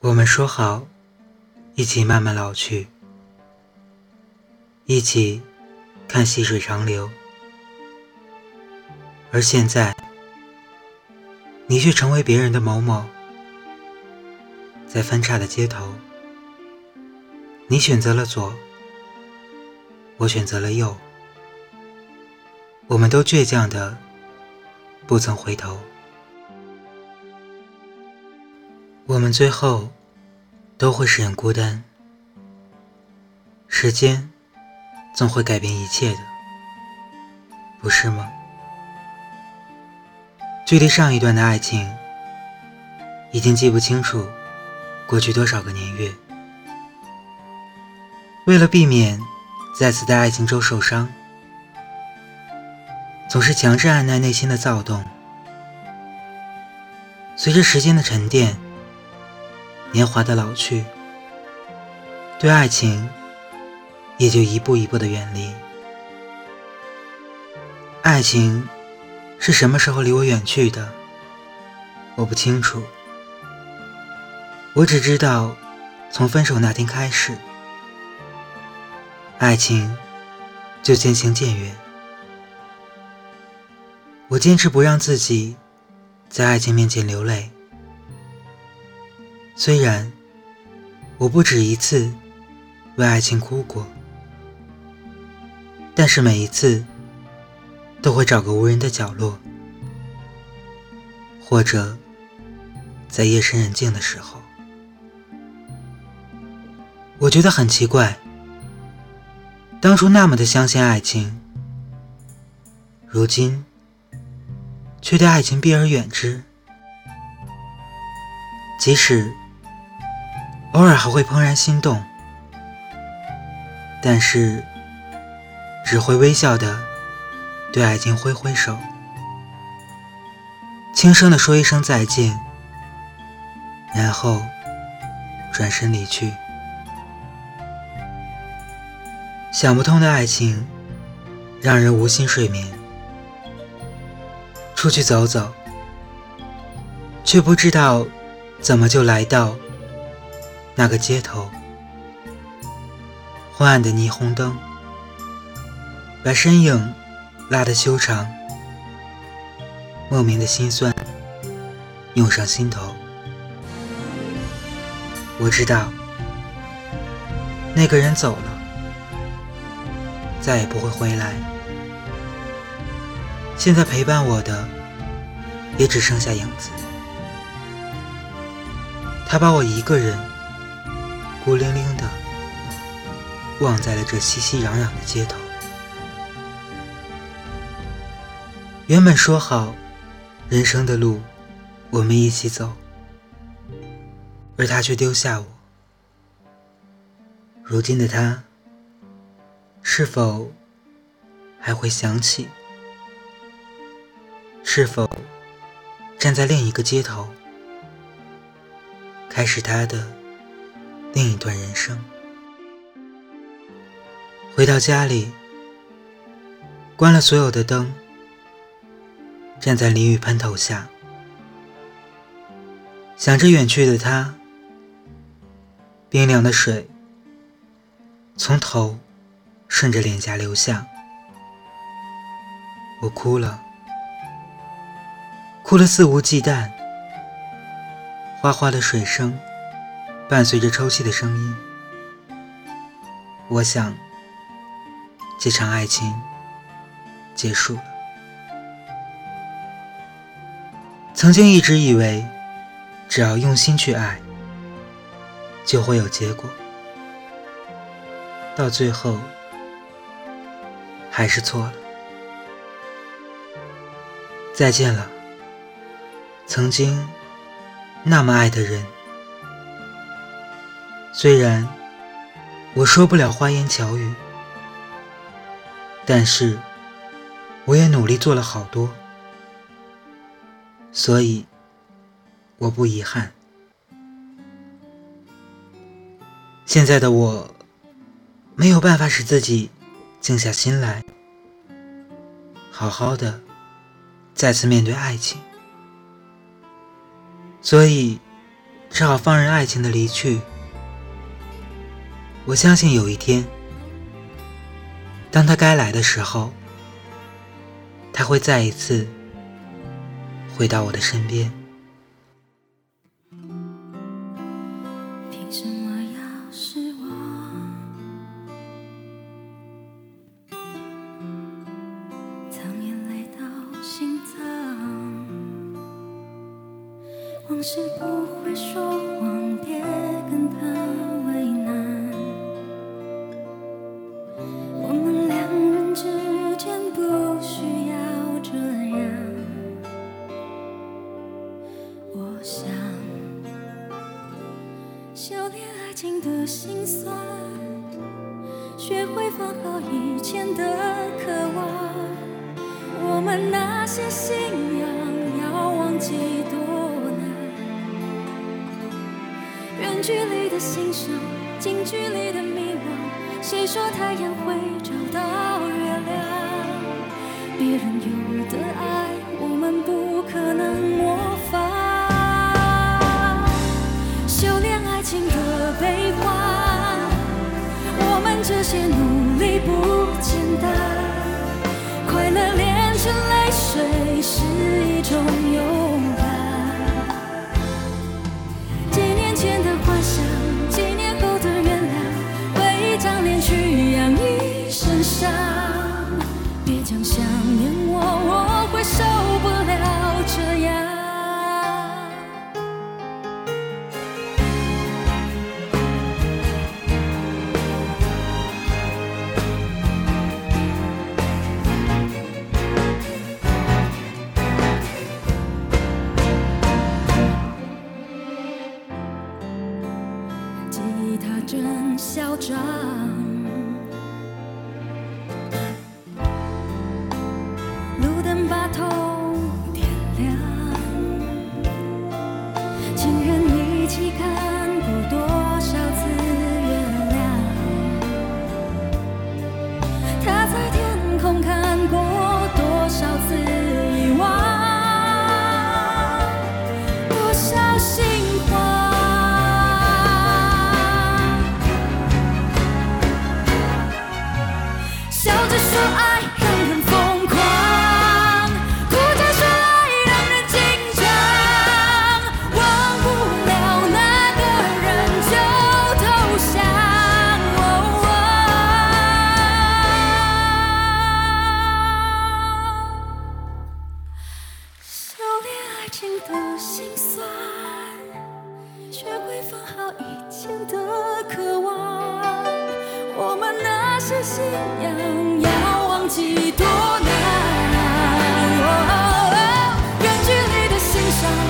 我们说好，一起慢慢老去，一起看细水长流。而现在，你却成为别人的某某，在分岔的街头，你选择了左，我选择了右，我们都倔强的不曾回头。我们最后都会适应孤单，时间总会改变一切的，不是吗？距离上一段的爱情，已经记不清楚过去多少个年月。为了避免再次在爱情中受伤，总是强制按耐内心的躁动。随着时间的沉淀。年华的老去，对爱情也就一步一步的远离。爱情是什么时候离我远去的？我不清楚。我只知道，从分手那天开始，爱情就渐行渐远。我坚持不让自己在爱情面前流泪。虽然我不止一次为爱情哭过，但是每一次都会找个无人的角落，或者在夜深人静的时候，我觉得很奇怪，当初那么的相信爱情，如今却对爱情避而远之，即使。偶尔还会怦然心动，但是只会微笑的对爱情挥挥手，轻声的说一声再见，然后转身离去。想不通的爱情让人无心睡眠，出去走走，却不知道怎么就来到。那个街头，昏暗的霓虹灯，把身影拉得修长，莫名的心酸涌上心头。我知道，那个人走了，再也不会回来。现在陪伴我的，也只剩下影子。他把我一个人。孤零零的忘在了这熙熙攘攘的街头。原本说好，人生的路我们一起走，而他却丢下我。如今的他，是否还会想起？是否站在另一个街头，开始他的？另一段人生。回到家里，关了所有的灯，站在淋雨喷头下，想着远去的他。冰凉的水从头顺着脸颊流下，我哭了，哭了肆无忌惮，哗哗的水声。伴随着抽泣的声音，我想，这场爱情结束了。曾经一直以为，只要用心去爱，就会有结果，到最后还是错了。再见了，曾经那么爱的人。虽然我说不了花言巧语，但是我也努力做了好多，所以我不遗憾。现在的我没有办法使自己静下心来，好好的再次面对爱情，所以只好放任爱情的离去。我相信有一天，当他该来的时候，他会再一次回到我的身边。凭什么要是我？藏眼泪到心脏，往事不会说谎，别跟他情的心酸，学会放好以前的渴望。我们那些信仰要忘记多难。远距离的欣赏，近距离的迷惘。谁说太阳会找到月亮？别人有的爱，我们不可能模仿。快乐炼成泪水是一种勇把头会放好以前的渴望。我们那些信仰要忘记多难远距离的欣赏